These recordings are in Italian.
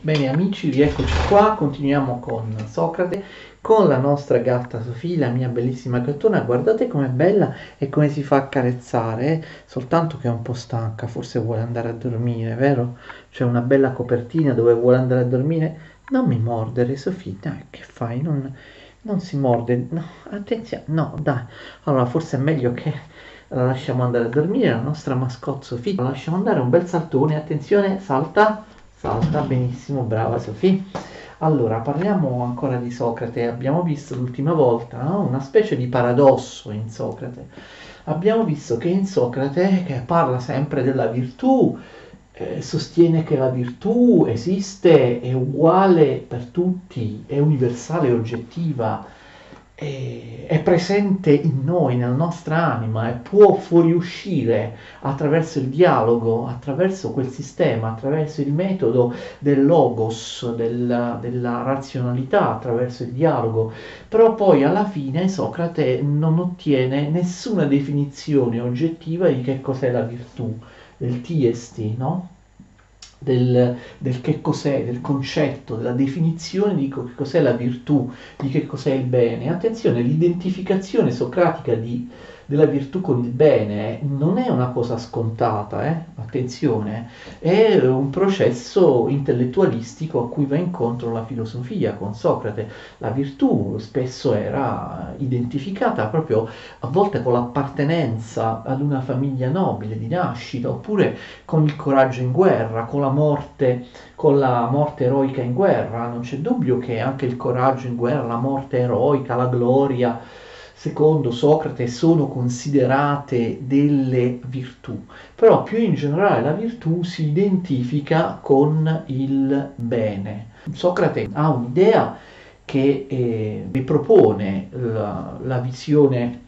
Bene amici, rieccoci qua, continuiamo con Socrate, con la nostra gatta Sofì, la mia bellissima gattona, guardate com'è bella e come si fa a carezzare, eh? soltanto che è un po' stanca, forse vuole andare a dormire, vero? C'è una bella copertina dove vuole andare a dormire, non mi mordere Sofì, dai, che fai? Non, non si morde, no, attenzione, no, dai, allora forse è meglio che la lasciamo andare a dormire, la nostra mascotte Sofì, la lasciamo andare, un bel saltone, attenzione, salta, salta, benissimo, brava Sofì. Allora, parliamo ancora di Socrate. Abbiamo visto l'ultima volta no? una specie di paradosso in Socrate. Abbiamo visto che in Socrate, che parla sempre della virtù, eh, sostiene che la virtù esiste, è uguale per tutti, è universale, oggettiva, è, presente in noi, nella nostra anima e può fuoriuscire attraverso il dialogo, attraverso quel sistema, attraverso il metodo del logos, della, della razionalità, attraverso il dialogo. Però poi alla fine Socrate non ottiene nessuna definizione oggettiva di che cos'è la virtù, del TST, no? Del, del, che cos'è, del concetto, della definizione di che cos'è la virtù, di che cos'è il bene. Attenzione, l'identificazione socratica di della virtù con il bene non è una cosa scontata, eh? attenzione, è un processo intellettualistico a cui va incontro la filosofia con Socrate. La virtù spesso era identificata proprio a volte con l'appartenenza ad una famiglia nobile di nascita, oppure con il coraggio in guerra, con la morte, con la morte eroica in guerra. Non c'è dubbio che anche il coraggio in guerra, la morte eroica, la gloria, secondo Socrate sono considerate delle virtù, però più in generale la virtù si identifica con il bene. Socrate ha un'idea che eh, ripropone la, la visione,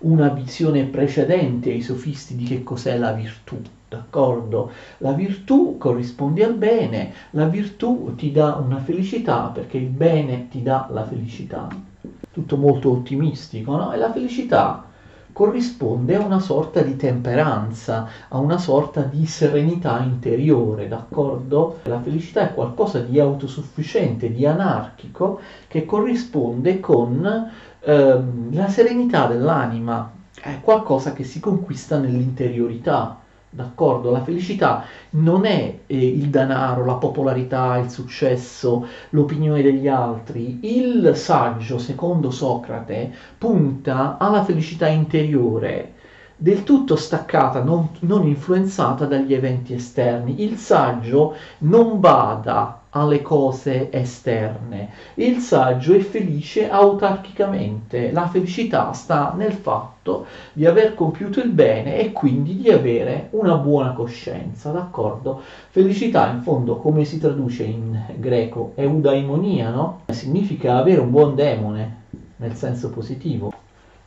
una visione precedente ai sofisti di che cos'è la virtù. D'accordo? La virtù corrisponde al bene, la virtù ti dà una felicità perché il bene ti dà la felicità tutto molto ottimistico, no? E la felicità corrisponde a una sorta di temperanza, a una sorta di serenità interiore, d'accordo? La felicità è qualcosa di autosufficiente, di anarchico, che corrisponde con ehm, la serenità dell'anima, è qualcosa che si conquista nell'interiorità. D'accordo? La felicità non è eh, il denaro, la popolarità, il successo, l'opinione degli altri. Il saggio, secondo Socrate, punta alla felicità interiore, del tutto staccata, non, non influenzata dagli eventi esterni. Il saggio non bada alle cose esterne. Il saggio è felice autarchicamente. La felicità sta nel fatto di aver compiuto il bene e quindi di avere una buona coscienza, d'accordo? Felicità in fondo come si traduce in greco? Eudaimonia, no? Significa avere un buon demone, nel senso positivo.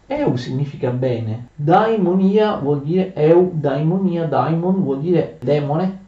Eu significa bene, daimonia vuol dire eudaimonia, daimon vuol dire demone,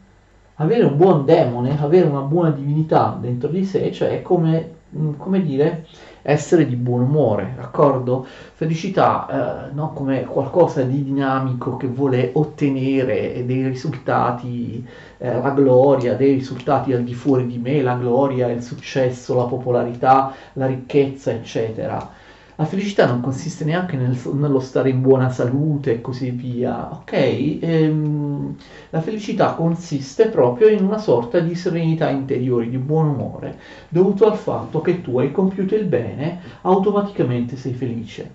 avere un buon demone, avere una buona divinità dentro di sé, cioè è come, mm, come dire essere di buon umore, d'accordo? Felicità, eh, no? come qualcosa di dinamico che vuole ottenere dei risultati, eh, la gloria, dei risultati al di fuori di me, la gloria, il successo, la popolarità, la ricchezza, eccetera la felicità non consiste neanche nel, nello stare in buona salute e così via, ok? Ehm, la felicità consiste proprio in una sorta di serenità interiore, di buon umore, dovuto al fatto che tu hai compiuto il bene, automaticamente sei felice.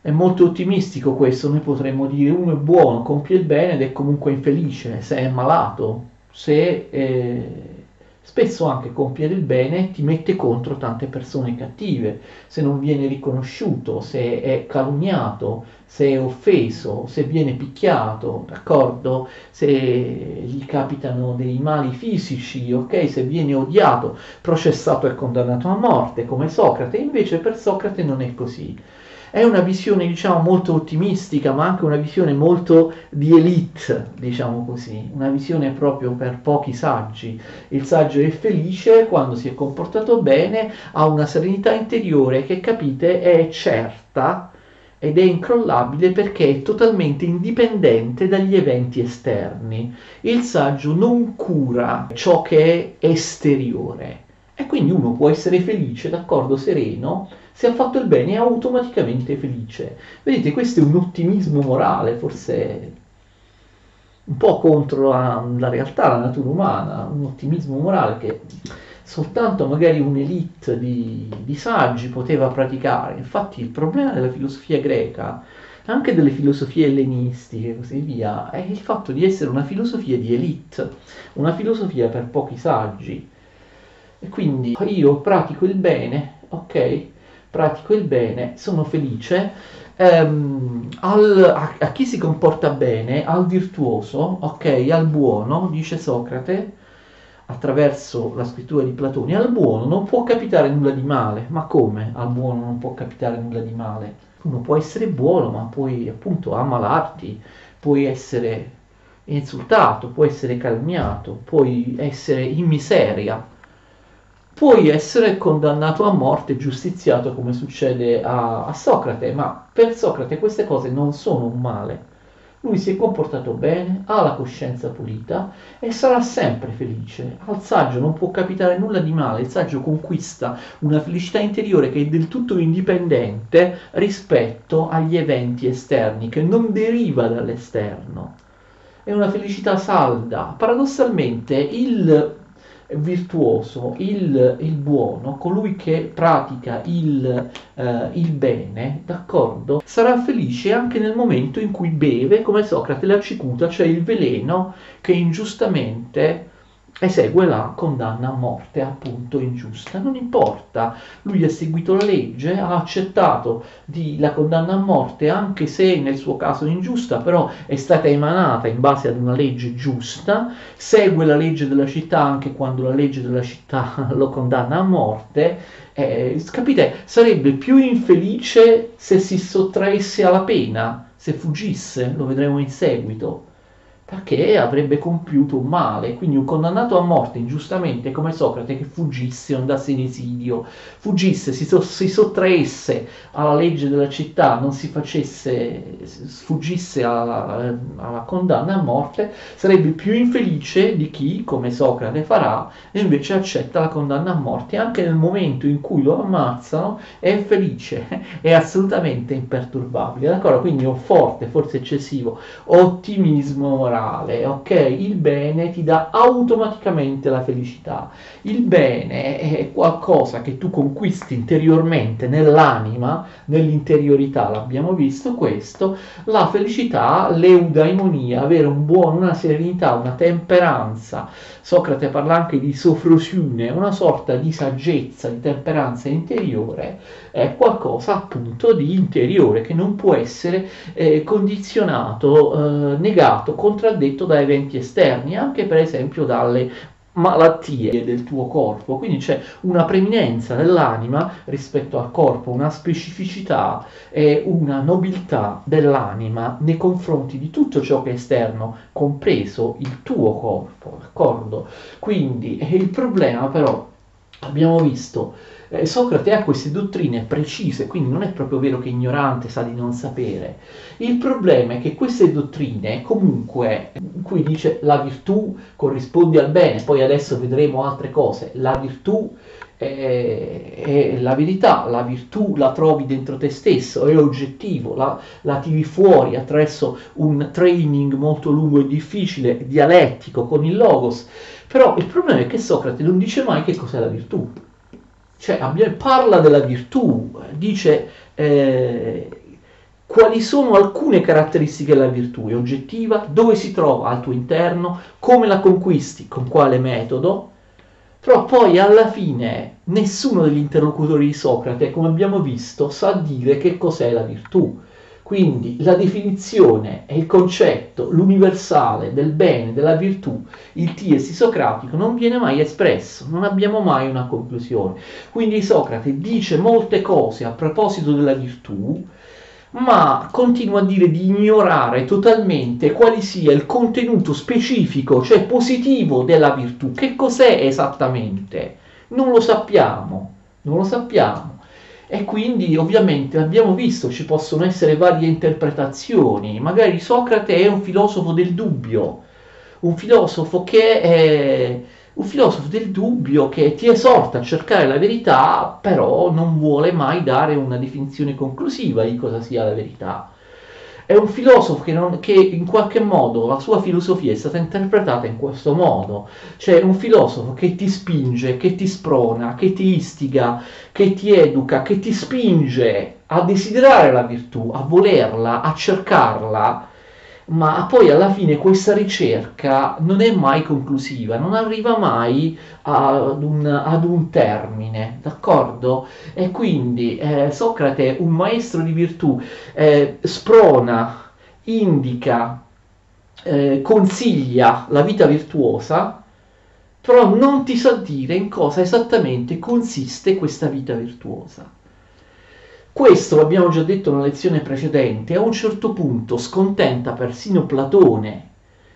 È molto ottimistico questo, noi potremmo dire uno è buono, compie il bene ed è comunque infelice, se è malato, se... È Spesso anche compiere il bene ti mette contro tante persone cattive, se non viene riconosciuto, se è calunniato, se è offeso, se viene picchiato, d'accordo? Se gli capitano dei mali fisici, ok? Se viene odiato, processato e condannato a morte, come Socrate, invece per Socrate non è così. È una visione, diciamo, molto ottimistica, ma anche una visione molto di elite, diciamo così, una visione proprio per pochi saggi. Il saggio è felice quando si è comportato bene, ha una serenità interiore che, capite, è certa, ed è incrollabile perché è totalmente indipendente dagli eventi esterni. Il saggio non cura ciò che è esteriore e quindi uno può essere felice, d'accordo, sereno, se ha fatto il bene è automaticamente felice. Vedete, questo è un ottimismo morale, forse un po' contro la, la realtà, la natura umana, un ottimismo morale che soltanto magari un'elite di, di saggi poteva praticare. Infatti il problema della filosofia greca, anche delle filosofie ellenistiche e così via, è il fatto di essere una filosofia di elite, una filosofia per pochi saggi. E quindi io pratico il bene, ok? Pratico il bene, sono felice. Ehm, al, a, a chi si comporta bene, al virtuoso, ok? Al buono, dice Socrate, attraverso la scrittura di Platone, al buono non può capitare nulla di male. Ma come al buono non può capitare nulla di male? Uno può essere buono, ma puoi appunto ammalarti, puoi essere insultato, puoi essere calmiato, puoi essere in miseria, puoi essere condannato a morte, giustiziato come succede a, a Socrate, ma per Socrate queste cose non sono un male lui si è comportato bene, ha la coscienza pulita e sarà sempre felice. Al saggio non può capitare nulla di male, il saggio conquista una felicità interiore che è del tutto indipendente rispetto agli eventi esterni, che non deriva dall'esterno. È una felicità salda. Paradossalmente il virtuoso, il, il buono, colui che pratica il, eh, il bene, d'accordo, sarà felice anche nel momento in cui beve, come Socrate la cicuta, cioè il veleno che ingiustamente esegue la condanna a morte appunto ingiusta. Non importa, lui ha seguito la legge, ha accettato di, la condanna a morte anche se nel suo caso ingiusta, però è stata emanata in base ad una legge giusta, segue la legge della città anche quando la legge della città lo condanna a morte. Eh, capite, sarebbe più infelice se si sottraesse alla pena, se fuggisse, lo vedremo in seguito perché avrebbe compiuto un male, quindi un condannato a morte ingiustamente come Socrate che fuggisse andasse in esilio, fuggisse, si, so, si, sottraesse alla legge della città, non si facesse, sfuggisse alla, alla, condanna a morte, sarebbe più infelice di chi, come Socrate farà, invece accetta la condanna a morte, anche nel momento in cui lo ammazzano è felice, è assolutamente imperturbabile, d'accordo? Quindi un forte, forse eccessivo, ottimismo morale morale, ok? Il bene ti dà automaticamente la felicità. Il bene è qualcosa che tu conquisti interiormente nell'anima, nell'interiorità, l'abbiamo visto questo, la felicità, l'eudaimonia, avere un buono, una serenità, una temperanza. Socrate parla anche di sofrosione, una sorta di saggezza, di temperanza interiore, è qualcosa appunto di interiore che non può essere eh, condizionato, eh, negato, contraddetto contraddetto da eventi esterni, anche per esempio dalle malattie del tuo corpo, quindi c'è una preminenza dell'anima rispetto al corpo, una specificità e una nobiltà dell'anima nei confronti di tutto ciò che è esterno, compreso il tuo corpo, d'accordo? Quindi il problema però abbiamo visto eh, Socrate ha queste dottrine precise, quindi non è proprio vero che ignorante sa di non sapere. Il problema è che queste dottrine, comunque, qui dice la virtù corrisponde al bene, poi adesso vedremo altre cose, la virtù è, è la verità, la virtù la trovi dentro te stesso, è oggettivo, la, la tiri fuori attraverso un training molto lungo e difficile, dialettico, con il logos. Però il problema è che Socrate non dice mai che cos'è la virtù cioè parla della virtù, dice eh, quali sono alcune caratteristiche della virtù, è oggettiva, dove si trova? Al tuo interno, come la conquisti, con quale metodo, però poi alla fine nessuno degli interlocutori di Socrate, come abbiamo visto, sa dire che cos'è la virtù. Quindi la definizione e il concetto, l'universale del bene, della virtù, il tiesi socratico non viene mai espresso, non abbiamo mai una conclusione. Quindi Socrate dice molte cose a proposito della virtù, ma continua a dire di ignorare totalmente quale sia il contenuto specifico, cioè positivo della virtù. Che cos'è esattamente? Non lo sappiamo, non lo sappiamo. E quindi ovviamente abbiamo visto ci possono essere varie interpretazioni. Magari Socrate è un filosofo del dubbio, un filosofo che è un filosofo del dubbio che ti esorta a cercare la verità, però non vuole mai dare una definizione conclusiva di cosa sia la verità. È un filosofo che, non, che, in qualche modo la sua filosofia è stata interpretata in questo modo, cioè un filosofo che ti spinge, che ti sprona, che ti istiga, che ti educa, che ti spinge a desiderare la virtù, a volerla, a cercarla, ma poi alla fine questa ricerca non è mai conclusiva, non arriva mai ad un, ad un termine, d'accordo? E quindi eh, Socrate, un maestro di virtù, eh, sprona, indica, eh, consiglia la vita virtuosa, però non ti sa dire in cosa esattamente consiste questa vita virtuosa. Questo, l'abbiamo già detto nella lezione precedente, a un certo punto scontenta persino Platone,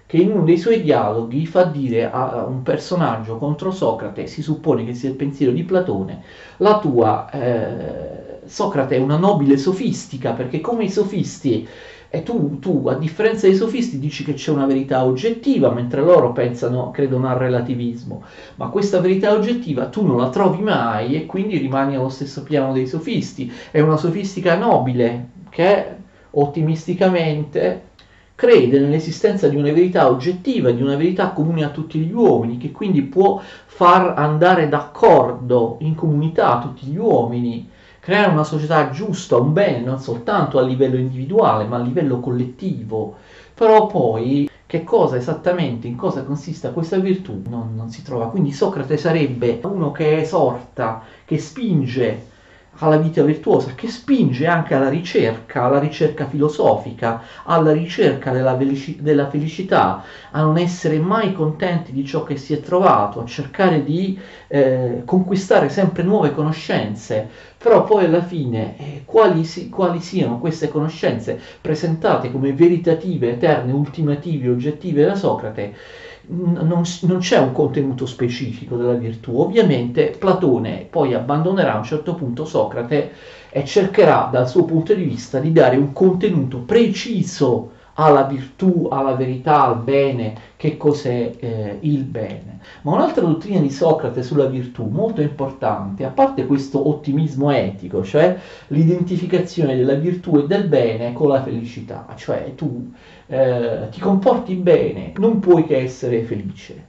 che in uno dei suoi dialoghi fa dire a un personaggio contro Socrate, si suppone che sia il pensiero di Platone, la tua eh, Socrate è una nobile sofistica, perché come i sofisti e tu, tu, a differenza dei sofisti, dici che c'è una verità oggettiva, mentre loro pensano, credono al relativismo. Ma questa verità oggettiva tu non la trovi mai e quindi rimani allo stesso piano dei sofisti. È una sofistica nobile che ottimisticamente crede nell'esistenza di una verità oggettiva, di una verità comune a tutti gli uomini, che quindi può far andare d'accordo in comunità tutti gli uomini creare una società giusta, un bene, non soltanto a livello individuale, ma a livello collettivo. Però poi che cosa esattamente, in cosa consista questa virtù, non, non si trova. Quindi Socrate sarebbe uno che esorta, che spinge alla vita virtuosa, che spinge anche alla ricerca, alla ricerca filosofica, alla ricerca della, felici- della, felicità, a non essere mai contenti di ciò che si è trovato, a cercare di eh, conquistare sempre nuove conoscenze, però poi alla fine eh, quali, si- quali siano queste conoscenze presentate come veritative, eterne, ultimative, oggettive da Socrate, non, non, c'è un contenuto specifico della virtù. Ovviamente Platone poi abbandonerà a un certo punto Socrate e cercherà dal suo punto di vista di dare un contenuto preciso alla virtù, alla verità, al bene, che cos'è eh, il bene. Ma un'altra dottrina di Socrate sulla virtù, molto importante, a parte questo ottimismo etico, cioè l'identificazione della virtù e del bene con la felicità, cioè tu eh, ti comporti bene, non puoi che essere felice.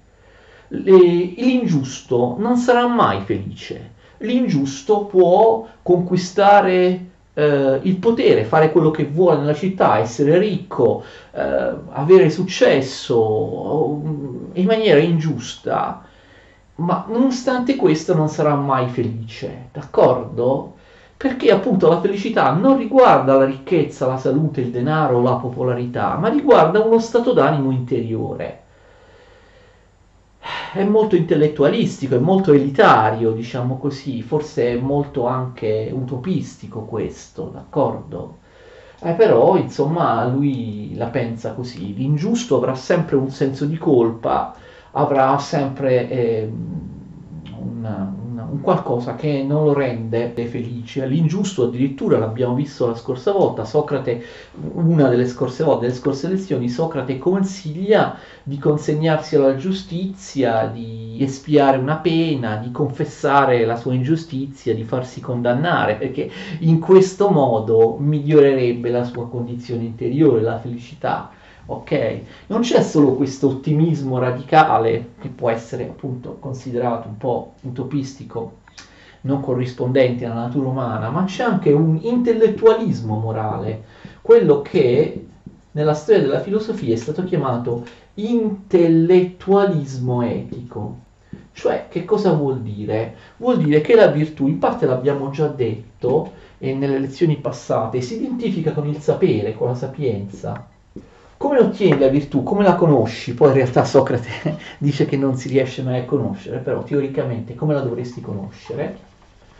Le, l'ingiusto non sarà mai felice. L'ingiusto può conquistare eh, il potere, fare quello che vuole nella città, essere ricco, eh, avere successo in maniera ingiusta, ma nonostante questo non sarà mai felice, d'accordo? Perché appunto la felicità non riguarda la ricchezza, la salute, il denaro, la popolarità, ma riguarda uno stato d'animo interiore. È molto intellettualistico, è molto elitario, diciamo così, forse è molto anche utopistico questo, d'accordo? Eh, però, insomma, lui la pensa così. L'ingiusto avrà sempre un senso di colpa, avrà sempre eh, un, un qualcosa che non lo rende felice. L'ingiusto addirittura l'abbiamo visto la scorsa volta, Socrate, una delle scorse volte, delle scorse lezioni, Socrate consiglia di consegnarsi alla giustizia, di espiare una pena, di confessare la sua ingiustizia, di farsi condannare, perché in questo modo migliorerebbe la sua condizione interiore, la felicità ok? Non c'è solo questo ottimismo radicale che può essere appunto considerato un po' utopistico, non corrispondente alla natura umana, ma c'è anche un intellettualismo morale, quello che nella storia della filosofia è stato chiamato intellettualismo etico. Cioè, che cosa vuol dire? Vuol dire che la virtù, in parte l'abbiamo già detto e nelle lezioni passate, si identifica con il sapere, con la sapienza, come ottieni la virtù? Come la conosci? Poi in realtà Socrate dice che non si riesce mai a conoscere, però teoricamente come la dovresti conoscere?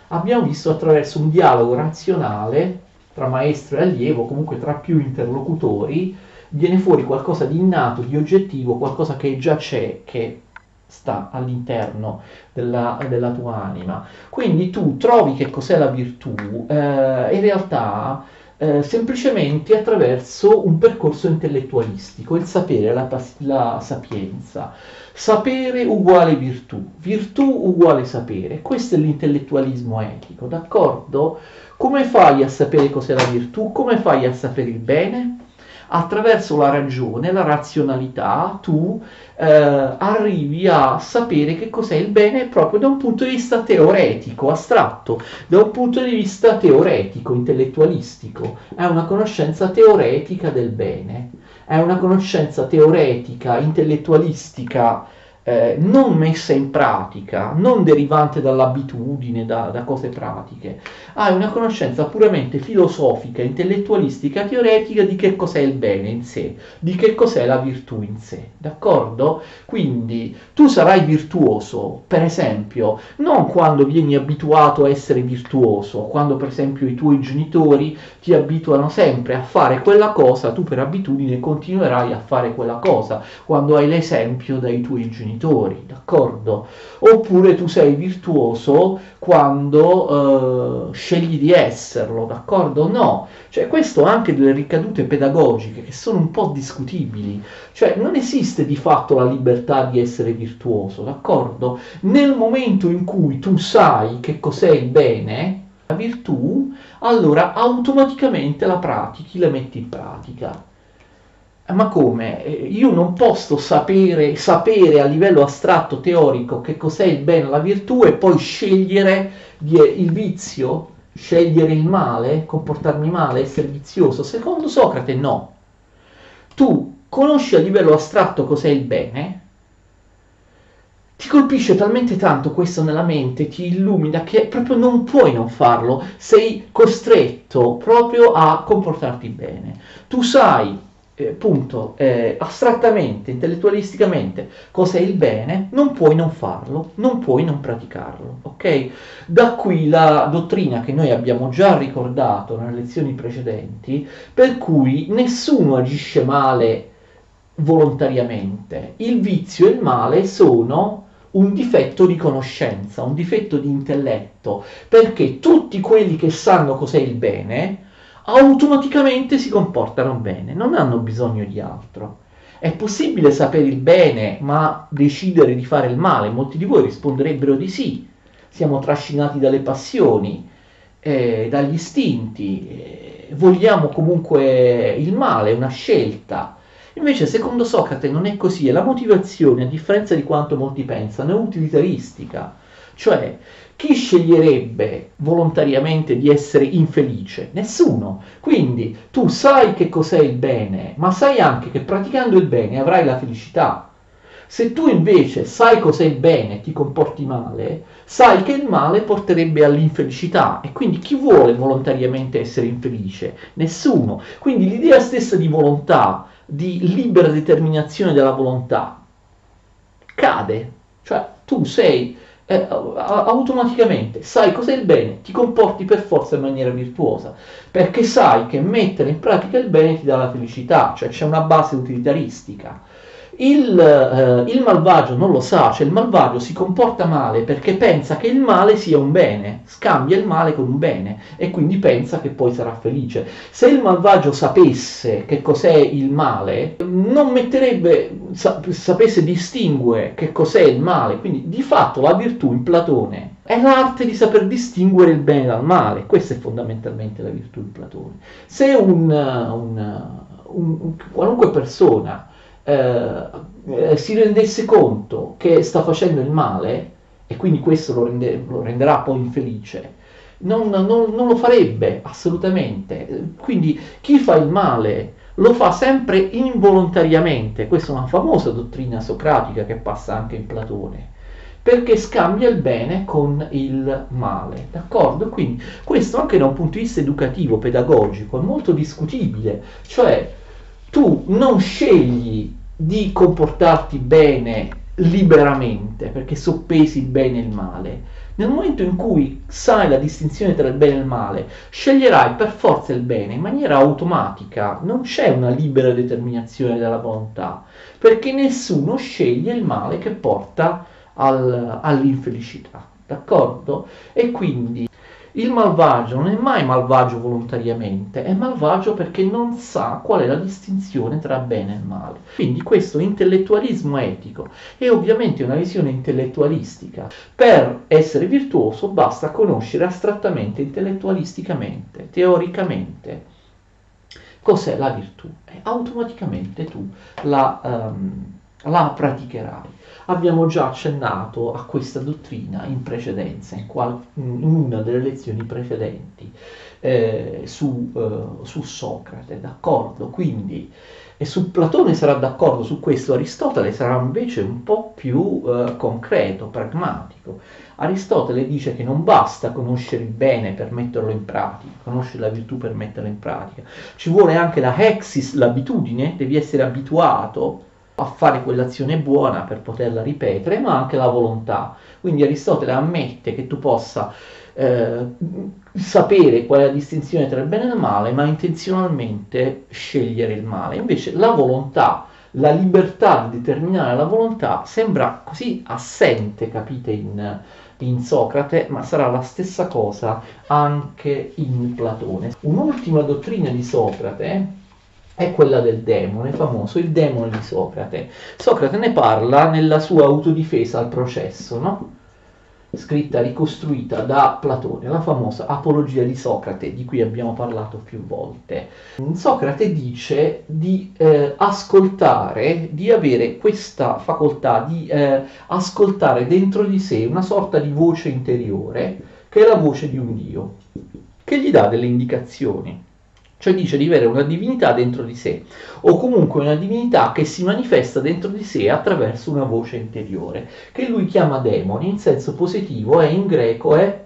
Abbiamo visto attraverso un dialogo razionale tra maestro e allievo, comunque tra più interlocutori, viene fuori qualcosa di innato, di oggettivo, qualcosa che già c'è, che sta all'interno della, della tua anima. Quindi tu trovi che cos'è la virtù, eh, in realtà eh, semplicemente attraverso un percorso intellettualistico, il sapere, la, la sapienza. Sapere uguale virtù, virtù uguale sapere. Questo è l'intellettualismo etico, d'accordo? Come fai a sapere cos'è la virtù? Come fai a sapere il bene? Attraverso la ragione, la razionalità, tu eh, arrivi a sapere che cos'è il bene proprio da un punto di vista teoretico, astratto, da un punto di vista teoretico, intellettualistico. È una conoscenza teoretica del bene, è una conoscenza teoretica, intellettualistica eh, non messa in pratica, non derivante dall'abitudine, da, da, cose pratiche, hai una conoscenza puramente filosofica, intellettualistica, teoretica di che cos'è il bene in sé, di che cos'è la virtù in sé, d'accordo? Quindi tu sarai virtuoso, per esempio, non quando vieni abituato a essere virtuoso, quando per esempio i tuoi genitori ti abituano sempre a fare quella cosa, tu per abitudine continuerai a fare quella cosa, quando hai l'esempio dai tuoi genitori genitori, d'accordo? Oppure tu sei virtuoso quando eh, scegli di esserlo, d'accordo? No, cioè questo ha anche delle ricadute pedagogiche che sono un po' discutibili, cioè non esiste di fatto la libertà di essere virtuoso, d'accordo? Nel momento in cui tu sai che cos'è il bene, la virtù, allora automaticamente la pratichi, la metti in pratica. Eh, ma come? Eh, io non posso sapere, sapere, a livello astratto, teorico, che cos'è il bene, la virtù e poi scegliere il vizio, scegliere il male, comportarmi male, essere vizioso. Secondo Socrate no. Tu conosci a livello astratto cos'è il bene, ti colpisce talmente tanto questo nella mente, ti illumina che proprio non puoi non farlo, sei costretto proprio a comportarti bene. Tu sai eh, punto, eh, astrattamente, intellettualisticamente, cos'è il bene, non puoi non farlo, non puoi non praticarlo, ok? Da qui la dottrina che noi abbiamo già ricordato nelle lezioni precedenti, per cui nessuno agisce male volontariamente. Il vizio e il male sono un difetto di conoscenza, un difetto di intelletto, perché tutti quelli che sanno cos'è il bene, automaticamente si comportano bene, non hanno bisogno di altro. È possibile sapere il bene ma decidere di fare il male? Molti di voi risponderebbero di sì. Siamo trascinati dalle passioni, eh, dagli istinti, eh, vogliamo comunque il male, una scelta. Invece, secondo Socrate, non è così, e la motivazione, a differenza di quanto molti pensano, è utilitaristica. Cioè, chi sceglierebbe volontariamente di essere infelice? Nessuno. Quindi tu sai che cos'è il bene, ma sai anche che praticando il bene avrai la felicità. Se tu invece sai cos'è il bene e ti comporti male, sai che il male porterebbe all'infelicità e quindi chi vuole volontariamente essere infelice? Nessuno. Quindi l'idea stessa di volontà, di libera determinazione della volontà, cade. Cioè tu sei eh, automaticamente sai cos'è il bene, ti comporti per forza in maniera virtuosa, perché sai che mettere in pratica il bene ti dà la felicità, cioè c'è una base utilitaristica. Il, eh, il, malvagio non lo sa, cioè il malvagio si comporta male perché pensa che il male sia un bene, scambia il male con un bene e quindi pensa che poi sarà felice. Se il malvagio sapesse che cos'è il male, non metterebbe, sapesse distinguere che cos'è il male, quindi di fatto la virtù in Platone è l'arte di saper distinguere il bene dal male, questa è fondamentalmente la virtù in Platone. Se un, un, un, qualunque persona eh, eh, si rendesse conto che sta facendo il male, e quindi questo lo, rende, lo renderà poi infelice, non, non, non, lo farebbe assolutamente. Quindi chi fa il male lo fa sempre involontariamente, questa è una famosa dottrina socratica che passa anche in Platone, perché scambia il bene con il male, d'accordo? Quindi questo anche da un punto di vista educativo, pedagogico, è molto discutibile, cioè tu non scegli di comportarti bene liberamente, perché soppesi il bene e il male. Nel momento in cui sai la distinzione tra il bene e il male, sceglierai per forza il bene in maniera automatica, non c'è una libera determinazione della volontà, perché nessuno sceglie il male che porta al, all'infelicità, d'accordo? E quindi il malvagio non è mai malvagio volontariamente, è malvagio perché non sa qual è la distinzione tra bene e male. Quindi questo intellettualismo etico è ovviamente una visione intellettualistica. Per essere virtuoso basta conoscere astrattamente, intellettualisticamente, teoricamente cos'è la virtù e automaticamente tu la, um, la praticherai. Abbiamo già accennato a questa dottrina in precedenza, in, qual- in una delle lezioni precedenti eh, su, eh, su, Socrate, d'accordo? Quindi, e su Platone sarà d'accordo su questo, Aristotele sarà invece un po' più eh, concreto, pragmatico. Aristotele dice che non basta conoscere il bene per metterlo in pratica, conoscere la virtù per metterla in pratica, ci vuole anche la hexis, l'abitudine, devi essere abituato a fare quell'azione buona per poterla ripetere, ma anche la volontà. Quindi Aristotele ammette che tu possa eh, sapere qual è la distinzione tra il bene e il male, ma intenzionalmente scegliere il male. Invece la volontà, la libertà di determinare la volontà sembra così assente, capite, in, in Socrate, ma sarà la stessa cosa anche in Platone. Un'ultima dottrina di Socrate è quella del demone, famoso il demone di Socrate. Socrate ne parla nella sua autodifesa al processo, no? scritta, ricostruita da Platone, la famosa Apologia di Socrate, di cui abbiamo parlato più volte. Socrate dice di eh, ascoltare, di avere questa facoltà di eh, ascoltare dentro di sé una sorta di voce interiore, che è la voce di un Dio, che gli dà delle indicazioni cioè dice di avere una divinità dentro di sé, o comunque una divinità che si manifesta dentro di sé attraverso una voce interiore, che lui chiama demoni, in senso positivo, e in greco è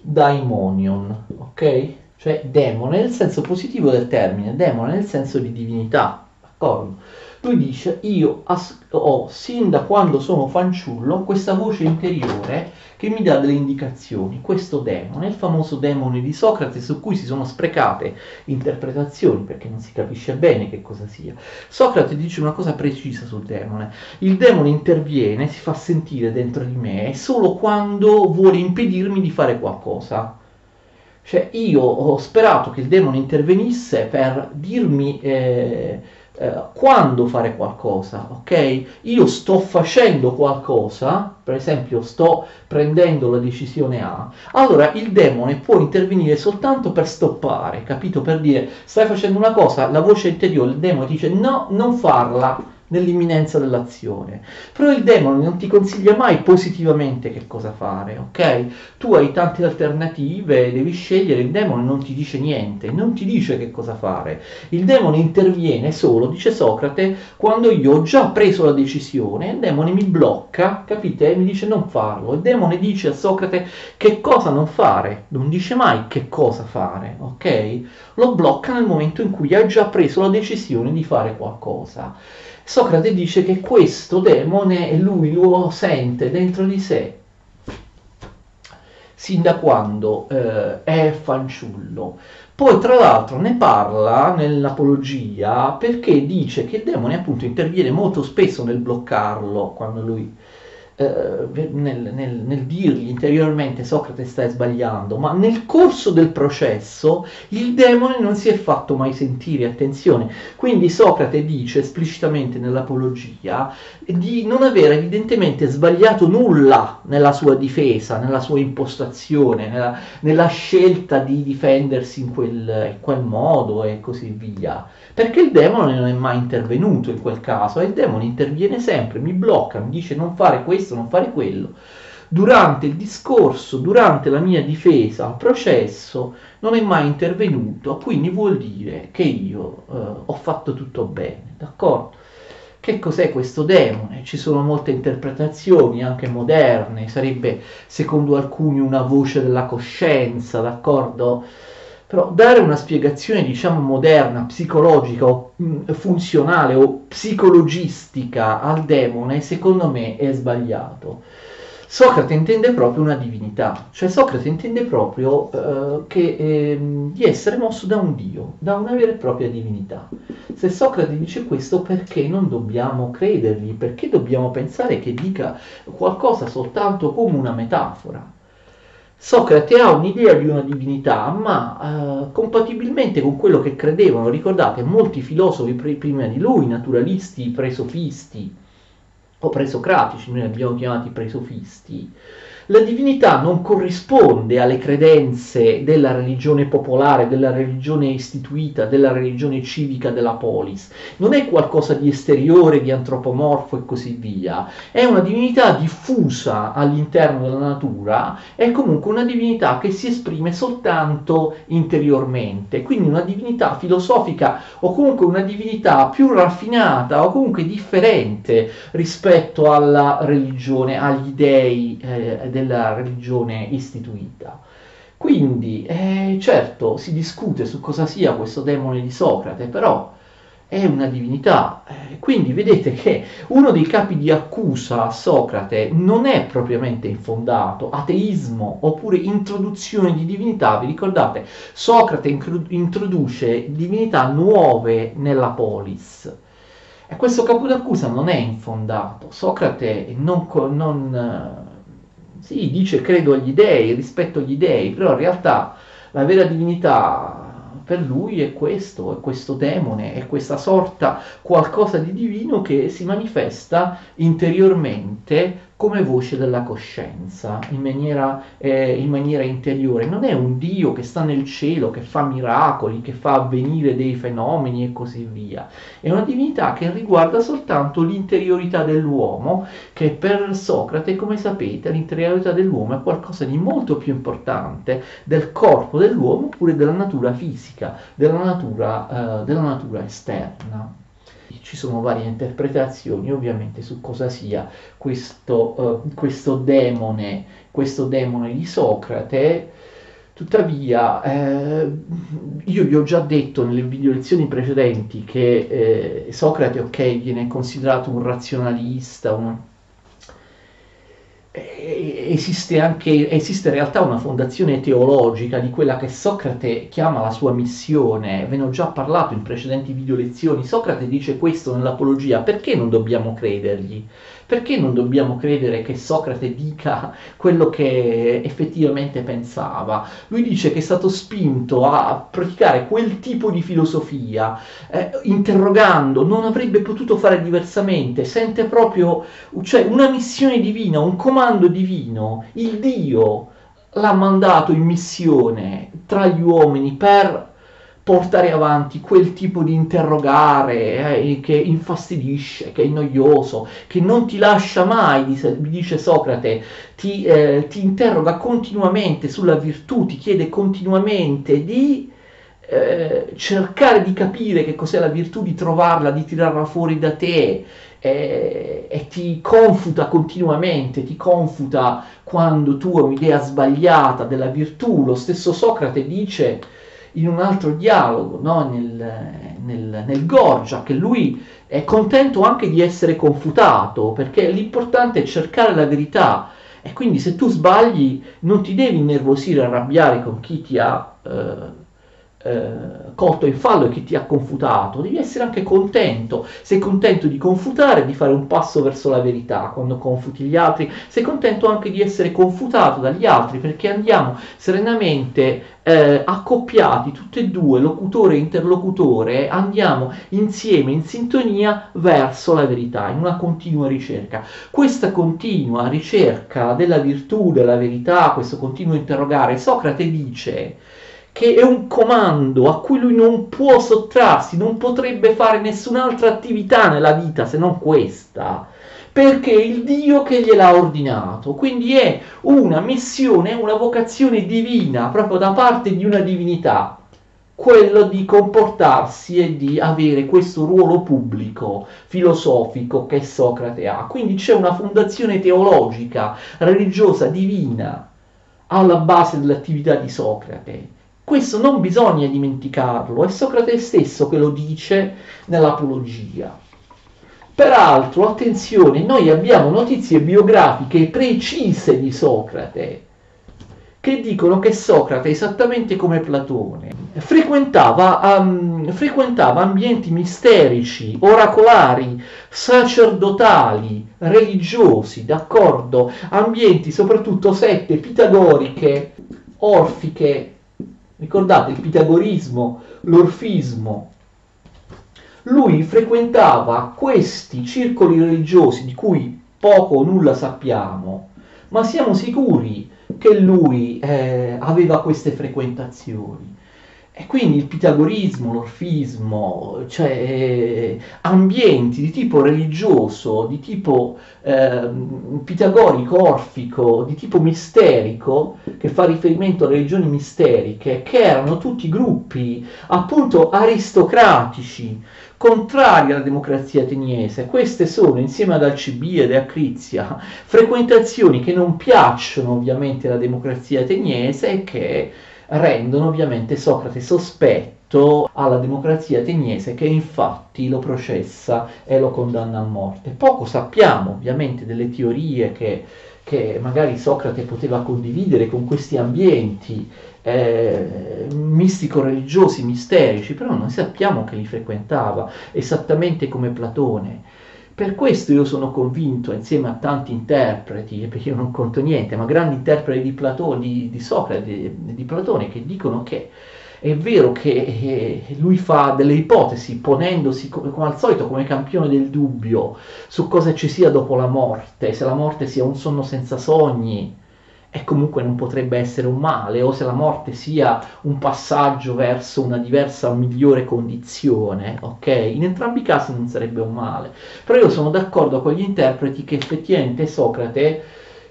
daimonion, ok? Cioè demone nel senso positivo del termine, demone nel senso di divinità, d'accordo? Lui dice, io ho sin da quando sono fanciullo questa voce interiore che mi dà delle indicazioni. Questo demone, il famoso demone di Socrate, su cui si sono sprecate interpretazioni perché non si capisce bene che cosa sia. Socrate dice una cosa precisa sul demone. Il demone interviene, si fa sentire dentro di me solo quando vuole impedirmi di fare qualcosa. Cioè io ho sperato che il demone intervenisse per dirmi... Eh, eh, quando fare qualcosa, ok? Io sto facendo qualcosa, per esempio sto prendendo la decisione A, allora il demone può intervenire soltanto per stoppare, capito? Per dire stai facendo una cosa, la voce interiore, il demone dice no, non farla nell'imminenza dell'azione. Però il demone non ti consiglia mai positivamente che cosa fare, ok? Tu hai tante alternative, devi scegliere, il demone non ti dice niente, non ti dice che cosa fare. Il demone interviene solo, dice Socrate, quando io ho già preso la decisione, il demone mi blocca, capite? Mi dice non farlo. Il demone dice a Socrate che cosa non fare, non dice mai che cosa fare, ok? Lo blocca nel momento in cui ha già preso la decisione di fare qualcosa. Socrate dice che questo demone lui lo sente dentro di sé sin da quando eh, è fanciullo. Poi tra l'altro ne parla nell'Apologia perché dice che il demone appunto interviene molto spesso nel bloccarlo quando lui eh, nel, nel, nel, dirgli interiormente Socrate stai sbagliando, ma nel corso del processo il demone non si è fatto mai sentire, attenzione. Quindi Socrate dice esplicitamente nell'Apologia di non aver evidentemente sbagliato nulla nella sua difesa, nella sua impostazione, nella, nella scelta di difendersi in quel, in quel modo e così via perché il demone non è mai intervenuto in quel caso e il demone interviene sempre, mi blocca, mi dice non fare questo, non fare quello. Durante il discorso, durante la mia difesa al processo, non è mai intervenuto, quindi vuol dire che io eh, ho fatto tutto bene, d'accordo? Che cos'è questo demone? Ci sono molte interpretazioni, anche moderne, sarebbe secondo alcuni una voce della coscienza, d'accordo? Però dare una spiegazione, diciamo, moderna, psicologica o mh, funzionale o psicologistica al demone, secondo me è sbagliato. Socrate intende proprio una divinità, cioè Socrate intende proprio eh, che, eh, di essere mosso da un dio, da una vera e propria divinità. Se Socrate dice questo, perché non dobbiamo credergli? Perché dobbiamo pensare che dica qualcosa soltanto come una metafora? Socrate ha un'idea di una divinità, ma eh, compatibilmente con quello che credevano, ricordate, molti filosofi prima di lui, naturalisti, presofisti, o presocratici, noi li abbiamo chiamati presofisti, la divinità non corrisponde alle credenze della religione popolare, della religione istituita, della religione civica della polis. Non è qualcosa di esteriore, di antropomorfo e così via. È una divinità diffusa all'interno della natura, è comunque una divinità che si esprime soltanto interiormente. Quindi una divinità filosofica o comunque una divinità più raffinata o comunque differente rispetto alla religione, agli dei eh, della religione istituita. Quindi, eh, certo, si discute su cosa sia questo demone di Socrate, però è una divinità. Eh, quindi vedete che uno dei capi di accusa a Socrate non è propriamente infondato, ateismo oppure introduzione di divinità. Vi ricordate? Socrate introduce divinità nuove nella polis. E questo capo d'accusa non è infondato. Socrate non, non sì, dice credo agli dèi, rispetto agli dèi, però in realtà la vera divinità per lui è questo, è questo demone, è questa sorta qualcosa di divino che si manifesta interiormente come voce della coscienza, in maniera, eh, in maniera, interiore. Non è un Dio che sta nel cielo, che fa miracoli, che fa avvenire dei fenomeni e così via. È una divinità che riguarda soltanto l'interiorità dell'uomo, che per Socrate, come sapete, l'interiorità dell'uomo è qualcosa di molto più importante del corpo dell'uomo oppure della natura fisica, della natura, eh, della natura esterna. Ci sono varie interpretazioni ovviamente su cosa sia questo, uh, questo demone, questo demone di Socrate. Tuttavia, eh, io vi ho già detto nelle video lezioni precedenti che eh, Socrate, ok, viene considerato un razionalista, un, esiste anche esiste in realtà una fondazione teologica di quella che Socrate chiama la sua missione. Ve ne ho già parlato in precedenti video lezioni. Socrate dice questo nell'Apologia, perché non dobbiamo credergli? Perché non dobbiamo credere che Socrate dica quello che effettivamente pensava? Lui dice che è stato spinto a praticare quel tipo di filosofia, eh, interrogando, non avrebbe potuto fare diversamente, sente proprio cioè, una missione divina, un comando divino, il Dio l'ha mandato in missione tra gli uomini per portare avanti quel tipo di interrogare eh, che infastidisce, che è noioso, che non ti lascia mai, dice Socrate, ti, eh, ti interroga continuamente sulla virtù, ti chiede continuamente di eh, cercare di capire che cos'è la virtù, di trovarla, di tirarla fuori da te eh, e ti confuta continuamente, ti confuta quando tu hai un'idea sbagliata della virtù. Lo stesso Socrate dice in un altro dialogo, no? nel, nel, nel Gorgia, che lui è contento anche di essere confutato, perché l'importante è cercare la verità. E quindi se tu sbagli non ti devi innervosire, arrabbiare con chi ti ha eh, eh, colto in fallo e che ti ha confutato, devi essere anche contento. Sei contento di confutare, di fare un passo verso la verità quando confuti gli altri, sei contento anche di essere confutato dagli altri perché andiamo serenamente eh, accoppiati, tutti e due, locutore e interlocutore, andiamo insieme in sintonia verso la verità, in una continua ricerca. Questa continua ricerca della virtù, della verità, questo continuo interrogare, Socrate dice che è un comando a cui lui non può sottrarsi, non potrebbe fare nessun'altra attività nella vita se non questa, perché è il Dio che gliel'ha ordinato. Quindi è una missione, una vocazione divina, proprio da parte di una divinità, quello di comportarsi e di avere questo ruolo pubblico, filosofico che Socrate ha. Quindi c'è una fondazione teologica, religiosa, divina alla base dell'attività di Socrate Questo non bisogna dimenticarlo, è Socrate stesso che lo dice nell'Apologia. Peraltro, attenzione, noi abbiamo notizie biografiche precise di Socrate che dicono che Socrate, esattamente come Platone, frequentava, um, frequentava ambienti misterici, oracolari, sacerdotali, religiosi, d'accordo? Ambienti soprattutto sette pitagoriche, orfiche, ricordate il pitagorismo, l'orfismo. Lui frequentava questi circoli religiosi di cui poco o nulla sappiamo, ma siamo sicuri che lui eh, aveva queste frequentazioni. E quindi il pitagorismo, l'orfismo, cioè eh, ambienti di tipo religioso, di tipo eh, pitagorico, orfico, di tipo misterico, che fa riferimento a religioni misteriche, che erano tutti gruppi appunto aristocratici, contrari alla democrazia ateniese. Queste sono, insieme ad Alcibiade e a Crizia, frequentazioni che non piacciono ovviamente alla democrazia ateniese e che rendono ovviamente Socrate sospetto alla democrazia ateniese che infatti lo processa e lo condanna a morte. Poco sappiamo ovviamente delle teorie che, che magari Socrate poteva condividere con questi ambienti eh, mistico-religiosi, misterici, però noi sappiamo che li frequentava, esattamente come Platone. Per questo io sono convinto, insieme a tanti interpreti, perché io non conto niente, ma grandi interpreti di, Platone, di, di Socrate, di, di, Platone, che dicono che è vero che eh, lui fa delle ipotesi, ponendosi come, come, al solito come campione del dubbio su cosa ci sia dopo la morte, se la morte sia un sonno senza sogni, e comunque non potrebbe essere un male, o se la morte sia un passaggio verso una diversa, migliore condizione, ok? In entrambi i casi non sarebbe un male. Però io sono d'accordo con gli interpreti che effettivamente Socrate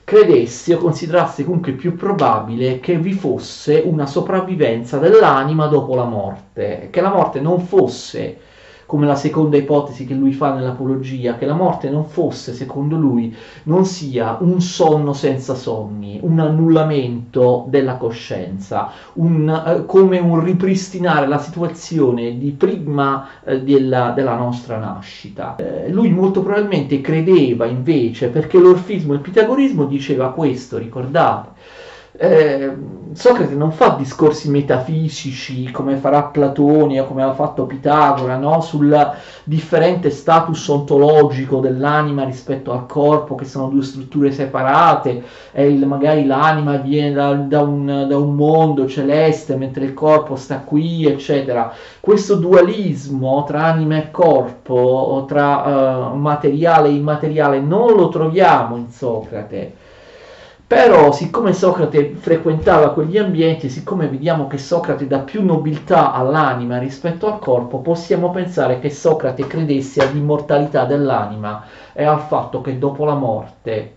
credesse o considerasse comunque più probabile che vi fosse una sopravvivenza dell'anima dopo la morte, che la morte non fosse come la seconda ipotesi che lui fa nell'Apologia, che la morte non fosse, secondo lui, non sia un sonno senza sonni, un annullamento della coscienza, un, eh, come un ripristinare la situazione di prima eh, della, della, nostra nascita. Eh, lui molto probabilmente credeva invece, perché l'orfismo e il pitagorismo diceva questo, ricordate, eh, Socrate non fa discorsi metafisici come farà Platone o come ha fatto Pitagora, no? sul differente status ontologico dell'anima rispetto al corpo, che sono due strutture separate, e il, magari l'anima viene da, da, un, da, un, mondo celeste mentre il corpo sta qui, eccetera. Questo dualismo tra anima e corpo, tra uh, materiale e immateriale, non lo troviamo in Socrate però, siccome Socrate frequentava quegli ambienti, siccome vediamo che Socrate dà più nobiltà all'anima rispetto al corpo, possiamo pensare che Socrate credesse all'immortalità dell'anima e al fatto che dopo la morte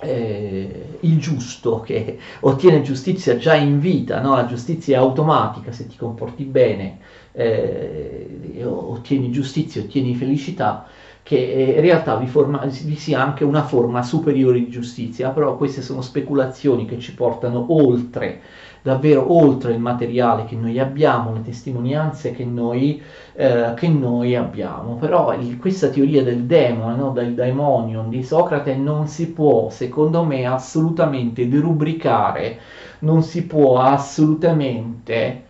eh, il giusto che ottiene giustizia già in vita, no? la giustizia è automatica, se ti comporti bene eh, ottieni giustizia, ottieni felicità, che in realtà vi, forma, vi, sia anche una forma superiore di giustizia, però queste sono speculazioni che ci portano oltre, davvero oltre il materiale che noi abbiamo, le testimonianze che noi, eh, che noi abbiamo. Però il, questa teoria del demone, no, del daimonion di Socrate non si può, secondo me, assolutamente derubricare, non si può assolutamente...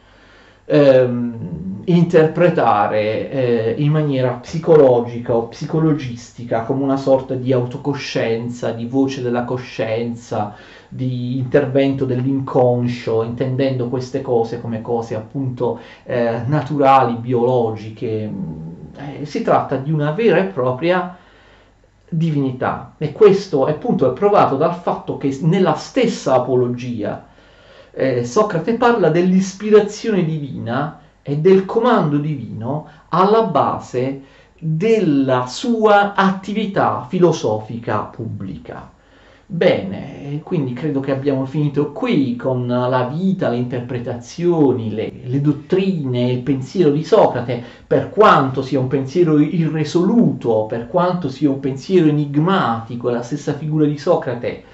Ehm, interpretare eh, in maniera psicologica o psicologistica come una sorta di autocoscienza, di voce della coscienza, di intervento dell'inconscio, intendendo queste cose come cose appunto eh, naturali, biologiche. Eh, si tratta di una vera e propria divinità e questo appunto è provato dal fatto che nella stessa apologia eh, Socrate parla dell'ispirazione divina e del comando divino alla base della sua attività filosofica pubblica. Bene, quindi credo che abbiamo finito qui con la vita, le interpretazioni, le, le, dottrine, il pensiero di Socrate, per quanto sia un pensiero irresoluto, per quanto sia un pensiero enigmatico, è la stessa figura di Socrate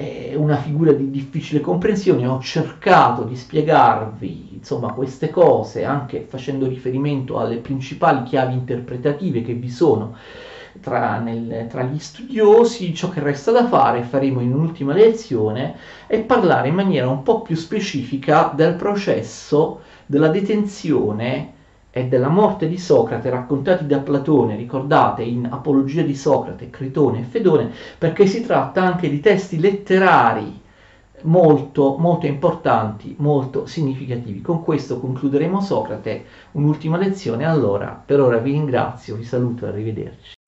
è una figura di difficile comprensione, ho cercato di spiegarvi insomma queste cose anche facendo riferimento alle principali chiavi interpretative che vi sono tra, nel, tra, gli studiosi, ciò che resta da fare faremo in un'ultima lezione è parlare in maniera un po' più specifica del processo della detenzione e della morte di Socrate raccontati da Platone, ricordate in Apologia di Socrate, Cretone e Fedone, perché si tratta anche di testi letterari molto, molto importanti, molto significativi. Con questo concluderemo Socrate, un'ultima lezione. Allora, per ora vi ringrazio, vi saluto e arrivederci.